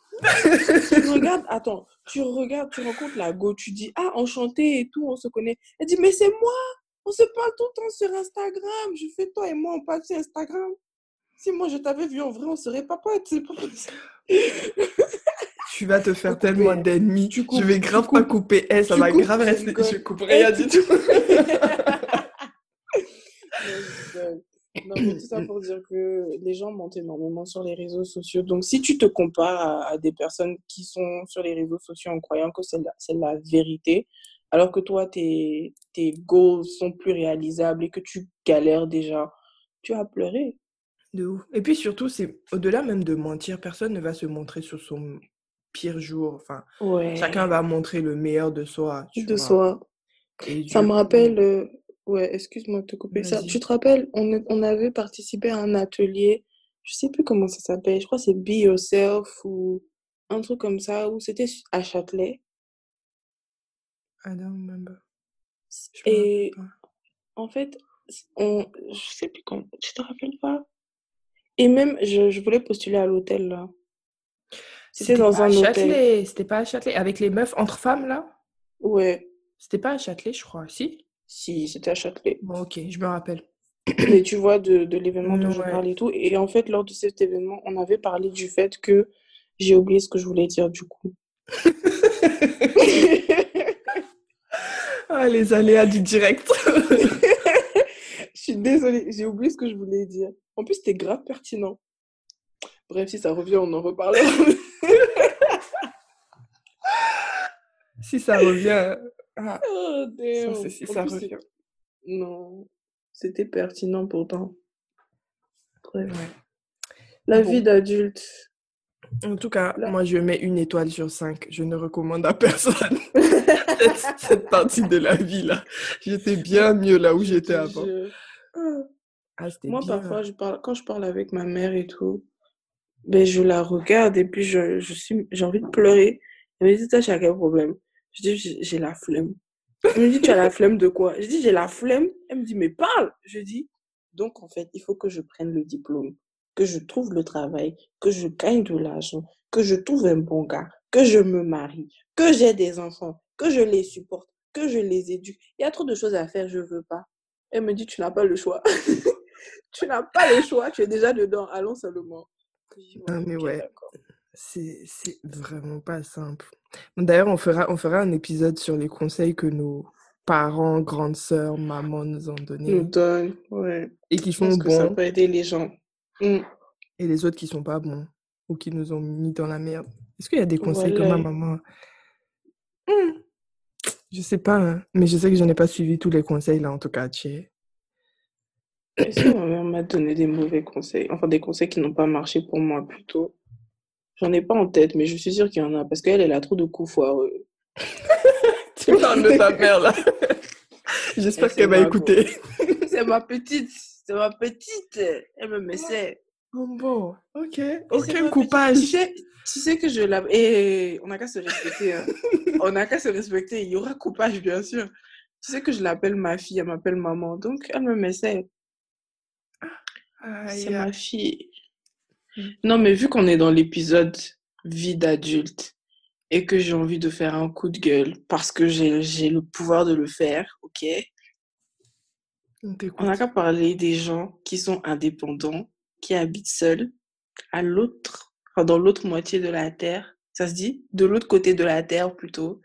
tu regardes, attends, tu regardes, tu rencontres la go, tu dis, ah, enchanté et tout, on se connaît. Elle dit, mais c'est moi, on se parle tout le temps sur Instagram. Je fais toi et moi, on parle sur Instagram. Si moi je t'avais vu en vrai, on serait pas potes. Pas. Tu vas te faire tellement d'ennemis. Tu Je coupes, vais tu grave pas couper. Eh, ça Tu va grave rester. Je coupe Eh, rien tu du tout. Rigole. Non, mais tout ça pour dire que les gens mentent énormément sur les réseaux sociaux. Donc, si tu te compares à, à des personnes qui sont sur les réseaux sociaux en croyant que c'est la, la vérité, alors que toi, tes, tes goals sont plus réalisables et que tu galères déjà, tu vas pleurer. De ouf. Et puis surtout, c'est au-delà même de mentir, personne ne va se montrer sur son pire jour. Enfin, Ouais. chacun va montrer le meilleur de soi, De vois. soi. Et Ça me rappelle, euh, ouais, excuse-moi de te couper ça. Tu te rappelles, on, est- on avait participé à un atelier, je sais plus comment ça s'appelle, je crois que c'est Be Yourself ou un truc comme ça, où c'était à Châtelet. I don't remember. Je Et en fait, on, je sais plus comment, tu te rappelles pas? Et même, je, je voulais postuler à l'hôtel, là. C'était dans un hôtel. Châtelet. C'était pas à Châtelet. Avec les meufs entre femmes, là? Ouais, C'était pas à Châtelet, je crois. Si? Si, c'était à Châtelet. Bon, ok, je me rappelle. Mais tu vois, de, de l'événement dont je parle et tout. Et en fait, lors de cet événement, on avait parlé du fait que j'ai oublié ce que je voulais dire, du coup. Ah, les aléas du direct. Je suis désolée, j'ai oublié ce que je voulais dire. En plus, c'était grave pertinent. Bref, si ça revient, on en reparlera. si ça revient. Ah, Oh, ça, damn. si ça plus, Non, c'était pertinent pourtant. Ouais. La Bon. vie d'adulte. En tout cas, Là. moi, je mets une étoile sur cinq. Je ne recommande à personne cette, cette partie de la vie là. J'étais bien mieux là où j'étais avant. Ah. Moi, bien. parfois, je parle, quand je parle avec ma mère et tout, ben, je la regarde et puis je, je suis, j'ai envie de pleurer. Elle me dit, t'as quel problème? Je dis, j'ai la flemme. Elle me dit, tu as la flemme de quoi? Je dis, j'ai la flemme. Elle me dit, mais parle! Je dis, donc, en fait, il faut que je prenne le diplôme, que je trouve le travail, que je gagne de l'argent, que je trouve un bon gars, que je me marie, que j'ai des enfants, que je les supporte, que je les éduque. Il y a trop de choses à faire, je veux pas. Elle me dit, tu n'as pas le choix. tu n'as pas le choix, tu es déjà dedans, allons seulement. Je dis, Ah, mais ouais. C'est vraiment pas simple. D'ailleurs, on fera, on fera un épisode sur les conseils que nos parents, grandes sœurs, mamans nous ont Nous donnés donne, ouais. et qui font que ça bon peut aider les gens. Mm. et les autres qui sont pas bons ou qui nous ont mis dans la merde. Est-ce qu'il y a des conseils que Voilà. ma maman... Hmm. Je sais pas, hein, mais je sais que je n'ai pas suivi tous les conseils là en tout cas. Tchè. Est-ce que ma mère m'a donné des mauvais conseils? Enfin, des conseils qui n'ont pas marché pour moi plutôt. J'en ai pas en tête, mais je suis sûre qu'il y en a parce qu'elle, elle a trop de coups foireux. Tu parles de ta mère là. J'espère qu'elle va écouter. C'est ma petite, c'est ma petite. Elle me met Oh bon, ok. Aucun coupage. Tu sais, tu sais que je la... Et on n'a qu'à se respecter. hein. on n'a qu'à se respecter. Il y aura coupage, bien sûr. Tu sais que je l'appelle ma fille, elle m'appelle maman. Donc, elle me met ça. Aïe, C'est ma fille. Non, mais vu qu'on est dans l'épisode vie d'adulte et que j'ai envie de faire un coup de gueule parce que j'ai le pouvoir de le faire, ok? On n'a qu'à parler des gens qui sont indépendants, qui habitent seuls, à l'autre, enfin, dans l'autre moitié de la Terre, ça se dit? De l'autre côté de la Terre plutôt,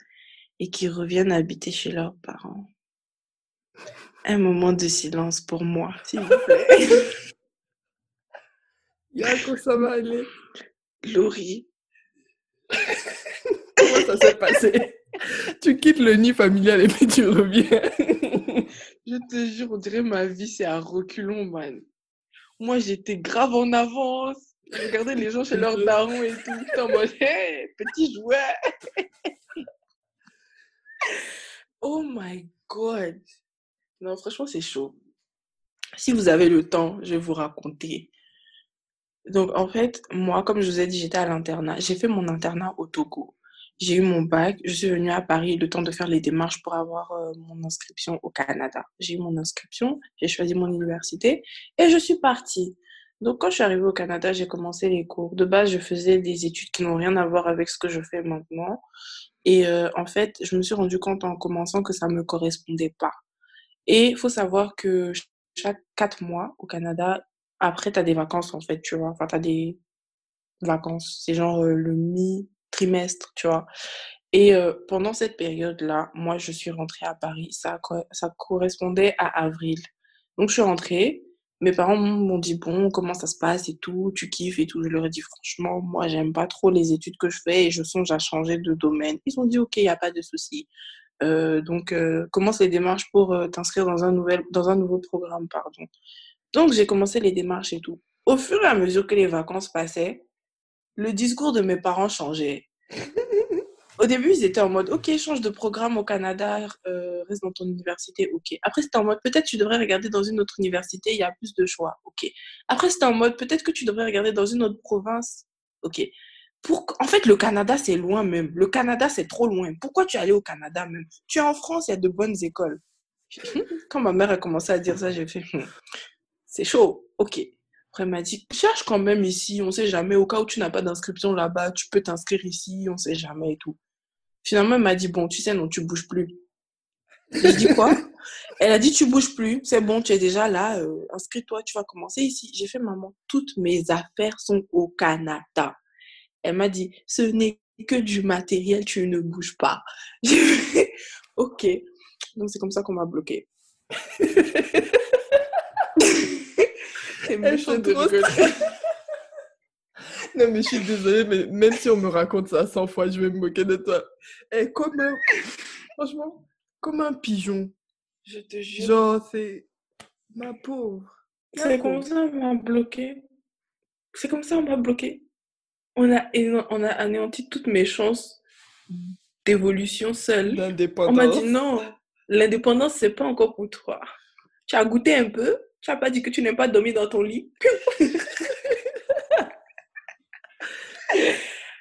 et qui reviennent habiter chez leurs parents. Un moment de silence pour moi, s'il vous plaît. Yako, ça va aller. Laurie, Comment ça s'est passé? Tu quittes le nid familial et puis tu reviens. je te jure, on dirait ma vie, c'est à reculons, man. Moi, j'étais grave en avance. Je regardais les gens chez leurs darons et tout. J'étais en mode, hey, petit jouet. oh my God. Non, franchement, c'est chaud. Si vous avez le temps, je vais vous raconter. Donc, en fait, moi, comme je vous ai dit, j'étais à l'internat. J'ai fait mon internat au Togo. J'ai eu mon bac. Je suis venue à Paris le temps de faire les démarches pour avoir euh, mon inscription au Canada. J'ai eu mon inscription, j'ai choisi mon université et je suis partie. Donc, quand je suis arrivée au Canada, j'ai commencé les cours. De base, je faisais des études qui n'ont rien à voir avec ce que je fais maintenant. Et euh, en fait, je me suis rendu compte en commençant que ça me correspondait pas. Et il faut savoir que chaque quatre mois au Canada, après, tu as des vacances, en fait, tu vois? Enfin, tu as des vacances. C'est genre le mi-trimestre, tu vois? Et pendant cette période-là, moi, je suis rentrée à Paris. Ça, ça correspondait à avril. Donc, je suis rentrée. mes parents m'ont dit, bon, comment ça se passe et tout, tu kiffes et tout? Je leur ai dit, franchement, moi, j'aime pas trop les études que je fais et je songe à changer de domaine. Ils ont dit, ok, il n'y a pas de souci. Donc, euh, commence les démarches pour t'inscrire dans, un nouvel, dans un nouveau programme. pardon. Donc, j'ai commencé les démarches et tout. Au fur et à mesure que les vacances passaient, le discours de mes parents changeait. Au début, ils étaient en mode, OK, change de programme au Canada, euh, reste dans ton université, OK. Après, c'était en mode, peut-être tu devrais regarder dans une autre université, il y a plus de choix, OK. Après, c'était en mode, peut-être que tu devrais regarder dans une autre province, OK. Pour... En fait, le Canada, c'est loin même. Le Canada, c'est trop loin. Pourquoi tu es allé au Canada même? Tu es en France, il y a de bonnes écoles. Quand ma mère a commencé à dire ça, j'ai fait, hmm, c'est chaud, OK. Après, elle m'a dit, cherche quand même ici, on sait jamais, au cas où tu n'as pas d'inscription là-bas, tu peux t'inscrire ici, on sait jamais et tout. Finalement, elle m'a dit, bon, tu sais, non, tu bouges plus. J'ai dit quoi? Elle a dit, tu bouges plus, c'est bon, tu es déjà là, euh, inscris-toi, tu vas commencer ici. J'ai fait, maman, toutes mes affaires sont au Canada. Elle m'a dit, ce n'est que du matériel, tu ne bouges pas. ok. Donc, c'est comme ça qu'on m'a bloqué. c'est méchant de. Non, mais je suis désolée, mais même si on me raconte ça 100 fois, je vais me moquer de toi. Et comme un... Franchement, comme un pigeon. Je te jure. Genre, c'est... Ma pauvre. C'est comme ça on m'a bloqué. C'est comme ça on m'a bloqué. On a, on a anéanti toutes mes chances d'évolution seule. On m'a dit non, l'indépendance, c'est pas encore pour toi. Tu as goûté un peu, tu n'as pas dit que tu n'aimes pas dormir dans ton lit.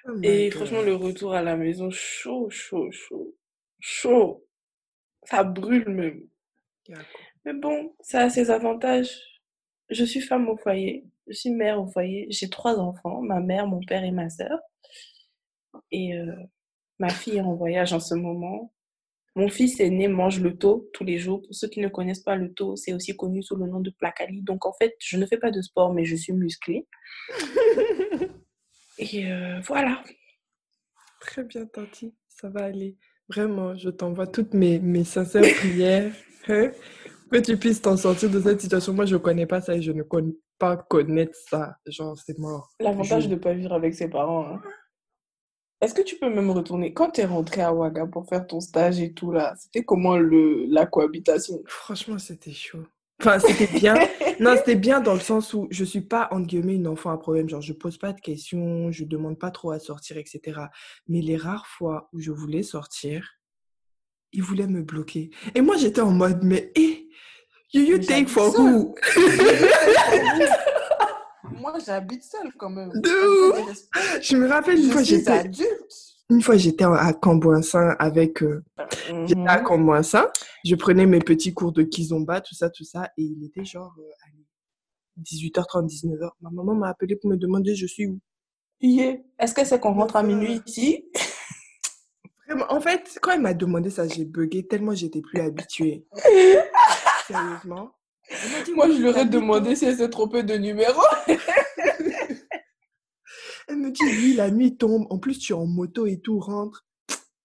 Oh Et franchement, le retour à la maison, chaud, chaud, chaud, chaud. Ça brûle même. Mais bon, ça a ses avantages. Je suis femme au foyer, je suis mère au foyer, j'ai trois enfants, ma mère, mon père et ma sœur. Et euh, ma fille est en voyage en ce moment. Mon fils aîné mange le taux tous les jours. Pour ceux qui ne connaissent pas le taux, c'est aussi connu sous le nom de placali. Donc en fait, je ne fais pas de sport, mais je suis musclée. Et euh, voilà. Très bien, Tanti. Ça va aller. Vraiment, je t'envoie toutes mes, mes sincères prières. Hein, que tu puisses t'en sortir de cette situation. Moi, je ne connais pas ça et je ne connais pas connaître ça. Genre, c'est mort. L'avantage de ne pas vivre avec ses parents. Hein. Est-ce que tu peux même retourner Quand tu es rentré à Ouaga pour faire ton stage et tout là, c'était comment le, la cohabitation? Franchement, c'était chaud. Enfin, c'était bien. non, c'était bien dans le sens où je suis pas, entre guillemets, une enfant à problème. Genre, je pose pas de questions, je demande pas trop à sortir, etc. Mais les rares fois où je voulais sortir, ils voulaient me bloquer. Et moi, j'étais en mode, mais, hé, you, you take for who? Moi, j'habite seule quand même. Je me rappelle une fois, j'étais adulte. Une fois, j'étais à Cambouinsin avec. Euh, j'étais à mhm. Cambouinsin. Je prenais mes petits cours de kizomba, tout ça, tout ça. Et il était genre 18h30, 19h. Ma maman m'a appelé pour me demander je suis où? Yeah. Est-ce que c'est qu'on rentre à minuit ici? Vraiment, en fait, quand elle m'a demandé ça, j'ai bugué tellement j'étais plus habituée. Sérieusement. Moi, je lui ai demandé si elle s'est trompée de numéro. Elle me dit, oui, la nuit tombe. En plus, tu es en moto et tout, rentre.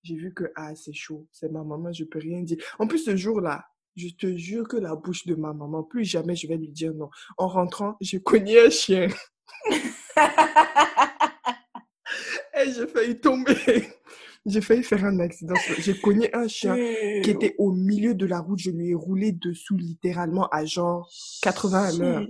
J'ai vu que, ah, c'est chaud. C'est ma maman, je peux rien dire. En plus, ce jour-là, je te jure que la bouche de ma maman, plus jamais je vais lui dire non. En rentrant, j'ai cogné un chien. et j'ai failli tomber. J'ai failli faire un accident. J'ai cogné un chien qui était au milieu de la route. Je lui ai roulé dessous littéralement à genre 80 à l'heure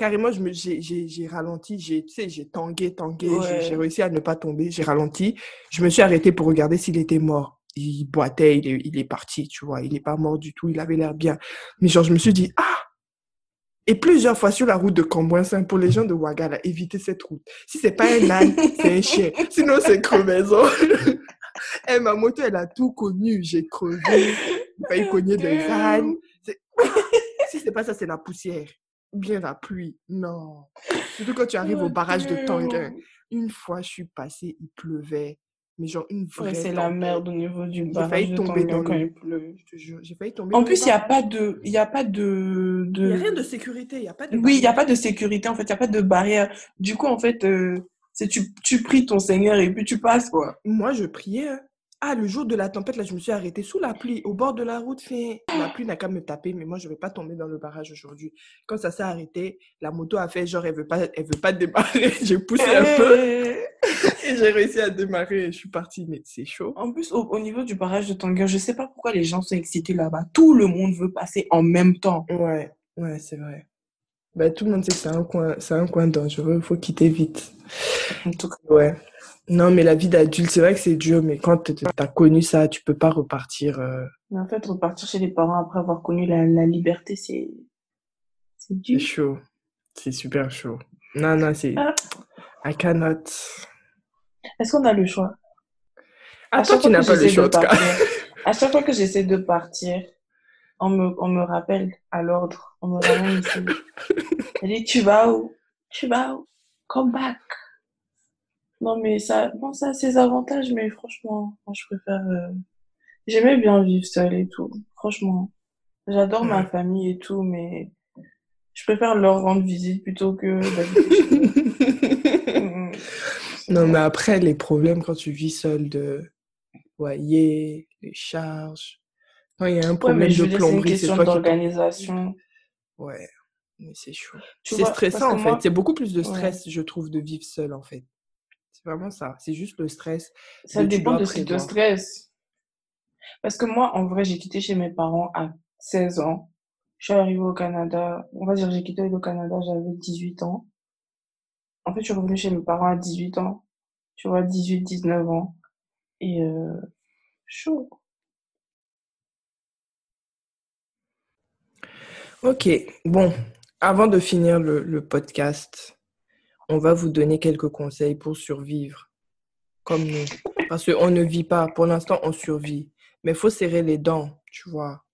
carrément, j'ai, j'ai, ralenti, j'ai, tu sais, j'ai tangué, tangué, j'ai, réussi à ne pas tomber, j'ai ralenti. Je me suis arrêtée pour regarder s'il était mort. Il boitait, il est, il est parti, tu vois. Il n'est pas mort du tout, il avait l'air bien. Mais genre, je me suis dit, ah! Et plusieurs fois sur la route de Cambouin-Saint, pour les gens de Ouagala, évitez cette route. Si c'est pas un âne, c'est un chien. Sinon, c'est crevaison. Et ma moto, elle a tout connu. J'ai crevé, j'ai failli cogner des ânes. Si c'est pas ça, c'est la poussière bien la pluie. Non. Surtout quand tu arrives au barrage de Tanguin. Une fois, je suis passée, il pleuvait. Mais genre une vraie. c'est la merde au niveau du barrage de tomber dans quand il pleut. Je te jure, j'ai failli tomber. En plus, il n'y a pas de, il y a pas de, de... Il n'y a rien de sécurité. Il y a pas de. Oui, il n'y a pas de sécurité. En fait, il n'y a pas de barrière. Du coup, en fait, euh, c'est tu, tu pries ton Seigneur et puis tu passes quoi. Moi, je priais. Hein. Ah, le jour de la tempête, là, je me suis arrêtée sous la pluie, au bord de la route. Fait... La pluie n'a qu'à me taper, mais moi, je ne vais pas tomber dans le barrage aujourd'hui. Quand ça s'est arrêté, la moto a fait genre, elle ne veut, pas, elle veut pas démarrer. J'ai poussé un peu et j'ai réussi à démarrer. Et je suis partie, mais c'est chaud. En plus, au, au niveau du barrage de Tanguy, je ne sais pas pourquoi les gens sont excités là-bas. Tout le monde veut passer en même temps. Ouais, ouais, c'est vrai. Bah, tout le monde sait que c'est un coin, c'est un coin dangereux, il faut quitter vite. En tout cas, Ouais. Non, mais la vie d'adulte, c'est vrai que c'est dur, mais quand tu as connu ça, tu peux pas repartir. euh, mais en fait, repartir chez les parents après avoir connu la, la liberté, c'est c'est c'est dur. chaud. C'est super chaud. Non, non, c'est. Ah. I cannot. Est-ce qu'on a le choix? Ah, À toi, tu fois n'as que pas le j'essaie choix, en de tout cas. partir, à chaque fois que j'essaie de partir, on me, on me rappelle à l'ordre. On me ramène ici. Elle dit, tu vas où? Tu vas où? Come back. Non, mais ça, non, ça a ses avantages, mais franchement, moi, je préfère, euh, j'aimais bien vivre seule et tout. Franchement. J'adore ma famille et tout, mais je préfère leur rendre visite plutôt que. Mm, c'est Non, bon. mais après, les problèmes quand tu vis seul de loyer, les charges. Quand il y a un Ouais, problème mais je de plomberie, c'est question toi qui. d'organisation. Ouais, mais c'est chaud. C'est stressant, en fait. C'est beaucoup plus de ouais. stress, je trouve, de vivre seul, en fait. C'est vraiment ça. C'est juste le stress Ça dépend de ce qui te prévoir. stresse. Parce que moi, en vrai, j'ai quitté chez mes parents à 16 ans. Je suis arrivée au Canada. On va dire, j'ai quitté le Canada, j'avais 18 ans. En fait, je suis revenue chez mes parents à 18 ans. Tu vois, 18, 19 ans. Et euh, chaud. Ok, bon, avant de finir le, le podcast, on va vous donner quelques conseils pour survivre, comme nous. Parce qu'on ne vit pas, pour l'instant, on survit. Mais il faut serrer les dents, tu vois.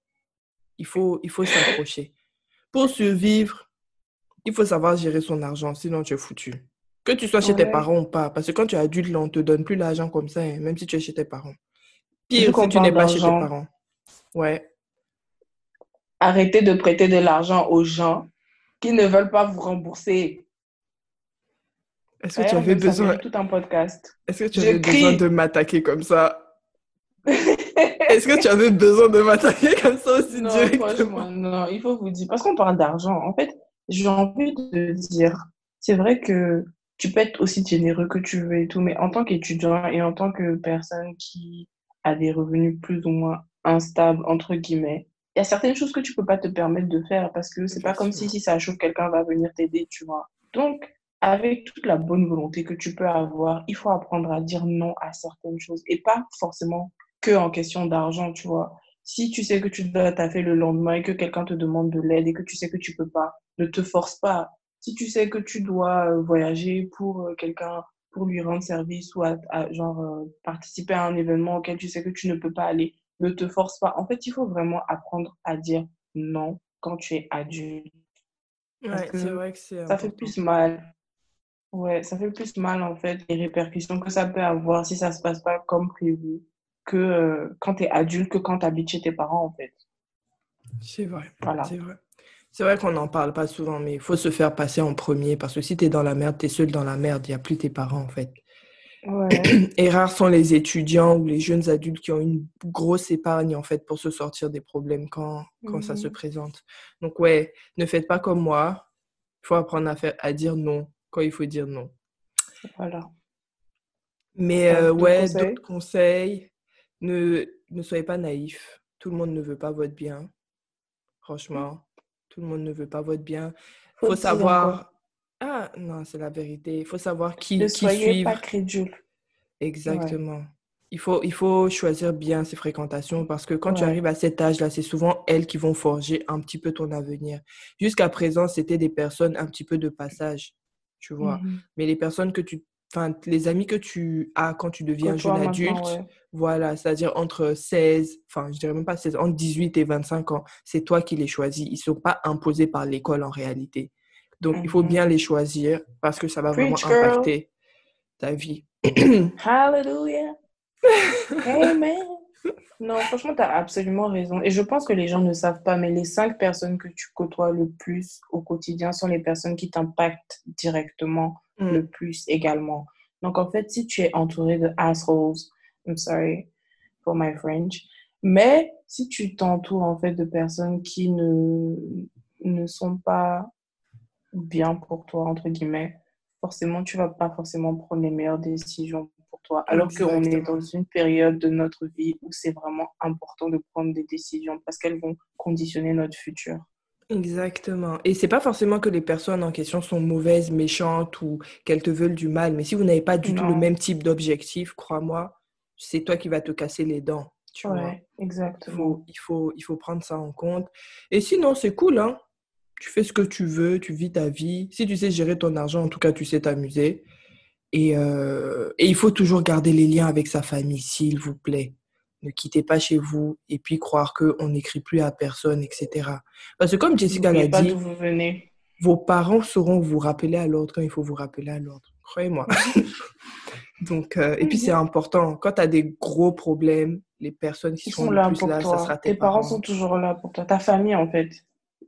Il faut, il faut s'accrocher. Pour survivre, il faut savoir gérer son argent, sinon tu es foutu. Que tu sois chez tes parents ou pas, parce que quand tu es adulte, là, on ne te donne plus l'argent comme ça, hein, même si tu es chez tes parents. Pire, si qu'on tu n'es pas chez tes parents. Ouais. arrêtez de prêter de l'argent aux gens qui ne veulent pas vous rembourser. Est-ce que tu avais besoin, mérite tout un podcast. est-ce que tu Je avais besoin de m'attaquer comme ça? Est-ce que tu avais besoin de m'attaquer comme ça aussi Non, directement? franchement, non, il faut vous dire. Parce qu'on parle d'argent. En fait, j'ai envie de dire, c'est vrai que tu peux être aussi généreux que tu veux et tout, mais en tant qu'étudiant et en tant que personne qui a des revenus plus ou moins instables, entre guillemets, il y a certaines choses que tu peux pas te permettre de faire parce que c'est pas comme si, si ça chauffe, quelqu'un va venir t'aider, tu vois. Donc, avec toute la bonne volonté que tu peux avoir, il faut apprendre à dire non à certaines choses et pas forcément que en question d'argent, tu vois. Si tu sais que tu dois taffer le lendemain et que quelqu'un te demande de l'aide et que tu sais que tu peux pas, ne te force pas. Si tu sais que tu dois euh, voyager pour euh, quelqu'un, pour lui rendre service ou à, à, genre euh, participer à un événement auquel tu sais que tu ne peux pas aller, ne te force pas. En fait, il faut vraiment apprendre à dire non quand tu es adulte. Ouais, c'est vrai que c'est ça fait plus mal. Ouais, ça fait plus mal en fait, les répercussions que ça peut avoir si ça se passe pas comme prévu, que euh, quand tu es adulte, que quand tu habites chez tes parents en fait. C'est vrai, Voilà. c'est vrai. C'est vrai qu'on n'en parle pas souvent, mais il faut se faire passer en premier parce que si tu es dans la merde, tu es seul dans la merde, il n'y a plus tes parents en fait. Ouais. Et rares sont les étudiants ou les jeunes adultes qui ont une grosse épargne en fait pour se sortir des problèmes quand, quand ça se Mhm. présente. Donc ouais, ne faites pas comme moi. Il faut apprendre à faire, à dire non quand il faut dire non. Voilà. Mais euh, ouais, conseils? d'autres conseils, ne, ne soyez pas naïfs. Tout le monde ne veut pas votre bien. Franchement, tout le monde ne veut pas votre bien. Il Faut faut savoir... Ah non, c'est la vérité. Il faut savoir qui, Ne qui soyez pas suivre. crédule. Ouais. Exactement. Il faut, il faut choisir bien ses fréquentations parce que quand tu arrives à cet âge-là, c'est souvent elles qui vont forger un petit peu ton avenir. Jusqu'à présent, c'était des personnes un petit peu de passage, tu vois. Mhm. Mais les personnes que tu, enfin, les amis que tu as quand tu deviens jeune adulte, ouais. voilà, c'est-à-dire entre 16, enfin, je dirais même pas 16, entre 18 et 25 ans, c'est toi qui les choisis. Ils ne sont pas imposés par l'école en réalité. Donc, il faut Mhm. bien les choisir parce que ça va vraiment girl. impacter ta vie. Hallelujah. Amen. Non, franchement, tu as absolument raison. Et je pense que les gens ne savent pas, mais les cinq personnes que tu côtoies le plus au quotidien sont les personnes qui t'impactent directement Mm. le plus également. Donc, en fait, si tu es entouré de assholes, I'm sorry, for my French. Mais si tu t'entoures en fait de personnes qui ne, ne sont pas bien pour toi, entre guillemets, forcément, tu vas pas forcément prendre les meilleures décisions toi. Alors qu'on est dans une période de notre vie où c'est vraiment important de prendre des décisions parce qu'elles vont conditionner notre futur. Exactement. Et c'est pas forcément que les personnes en question sont mauvaises, méchantes ou qu'elles te veulent du mal, mais si vous n'avez pas du tout le même type d'objectif, crois-moi, c'est toi qui vas te casser les dents. Tu vois. Ouais, Il exactement. faut, il, faut, il faut prendre ça en compte. Et sinon, c'est cool, hein. Tu fais ce que tu veux, tu vis ta vie. Si tu sais gérer ton argent, en tout cas, tu sais t'amuser. Et, euh, et il faut toujours garder les liens avec sa famille, s'il vous plaît. Ne quittez pas chez vous et puis croire qu'on n'écrit plus à personne, etc. Parce que comme Jessica l'a dit, d'où vous venez. vos parents sauront vous rappeler à l'ordre quand il faut vous rappeler à l'ordre. Croyez-moi. Donc, euh, et puis c'est important. Quand tu as des gros problèmes, les personnes qui Ils sont là plus pour là, ça sera tes, Tes parents sont toujours là pour toi. Ta famille, en fait,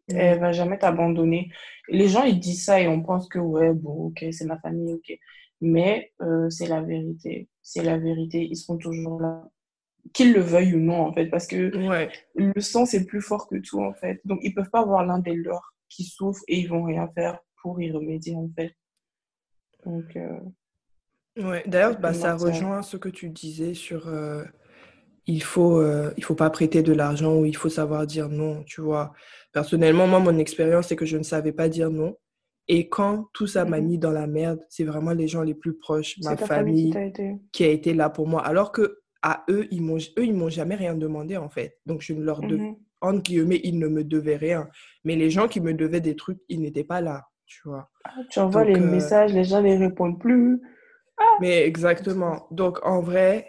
Mm. elle va jamais t'abandonner. Les gens, ils disent ça et on pense que, ouais, bon, ok, c'est ma famille, ok. Mais euh, c'est la vérité. C'est la vérité. Ils seront toujours là. Qu'ils le veuillent ou non, en fait. Parce que Ouais. le sang, c'est plus fort que tout, en fait. Donc, ils peuvent pas voir l'un des leurs qui souffre et ils vont rien faire pour y remédier, en fait. Donc, euh, Ouais. D'ailleurs, bah, ça rejoint ce que tu disais sur euh, il faut il faut pas prêter de l'argent ou il faut savoir dire non, tu vois. Personnellement, moi, mon expérience, c'est que je ne savais pas dire non. Et quand tout ça m'a Mhm. mis dans la merde, c'est vraiment les gens les plus proches, ma famille qui a été là pour moi. Alors que à eux, ils m'ont eux, ils m'ont jamais rien demandé en fait. Donc je ne leur devais Mhm. entre guillemets, ils ne me devaient rien. Mais les gens qui me devaient des trucs, ils n'étaient pas là, tu vois. Tu envoies Donc, les euh, messages, les gens ne répondent plus. Mais exactement. Donc, en vrai,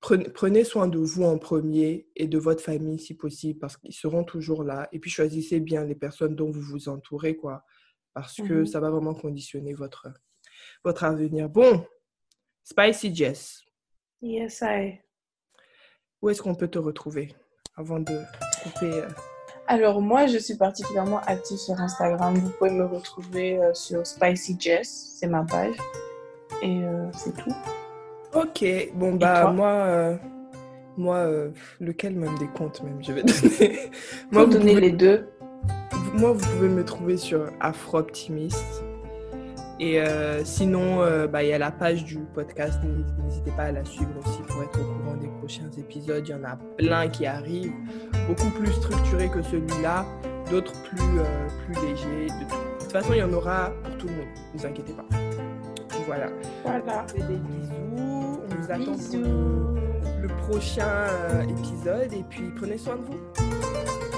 prenez, prenez soin de vous en premier et de votre famille si possible, parce qu'ils seront toujours là. Et puis, choisissez bien les personnes dont vous vous entourez, quoi, parce que Mhm. ça va vraiment conditionner votre, votre avenir. Bon, Spicy Jess, Yes, I. où est-ce qu'on peut te retrouver avant de couper euh, Alors, moi, je suis particulièrement active sur Instagram. Vous pouvez me retrouver euh, sur Spicy Jess, c'est ma page. Et euh, c'est tout. Ok, bon, bah, moi, moi lequel même des comptes, même, je vais donner? Moi, moi, vous donner pouvez- les deux. Moi, vous pouvez me trouver sur Afro Optimiste. Et euh, sinon, euh, bah, il y a la page du podcast. N'hésitez- pas à la suivre aussi pour être au courant des prochains épisodes. Il y en a plein qui arrivent, beaucoup plus structurés que celui-là, d'autres plus, euh, plus légers. De, de toute façon, il y en aura pour tout le monde. Ne vous inquiétez pas. Voilà. Voilà. Des bisous. On vous attend pour Bisous. le, le prochain épisode. Et puis, prenez soin de vous.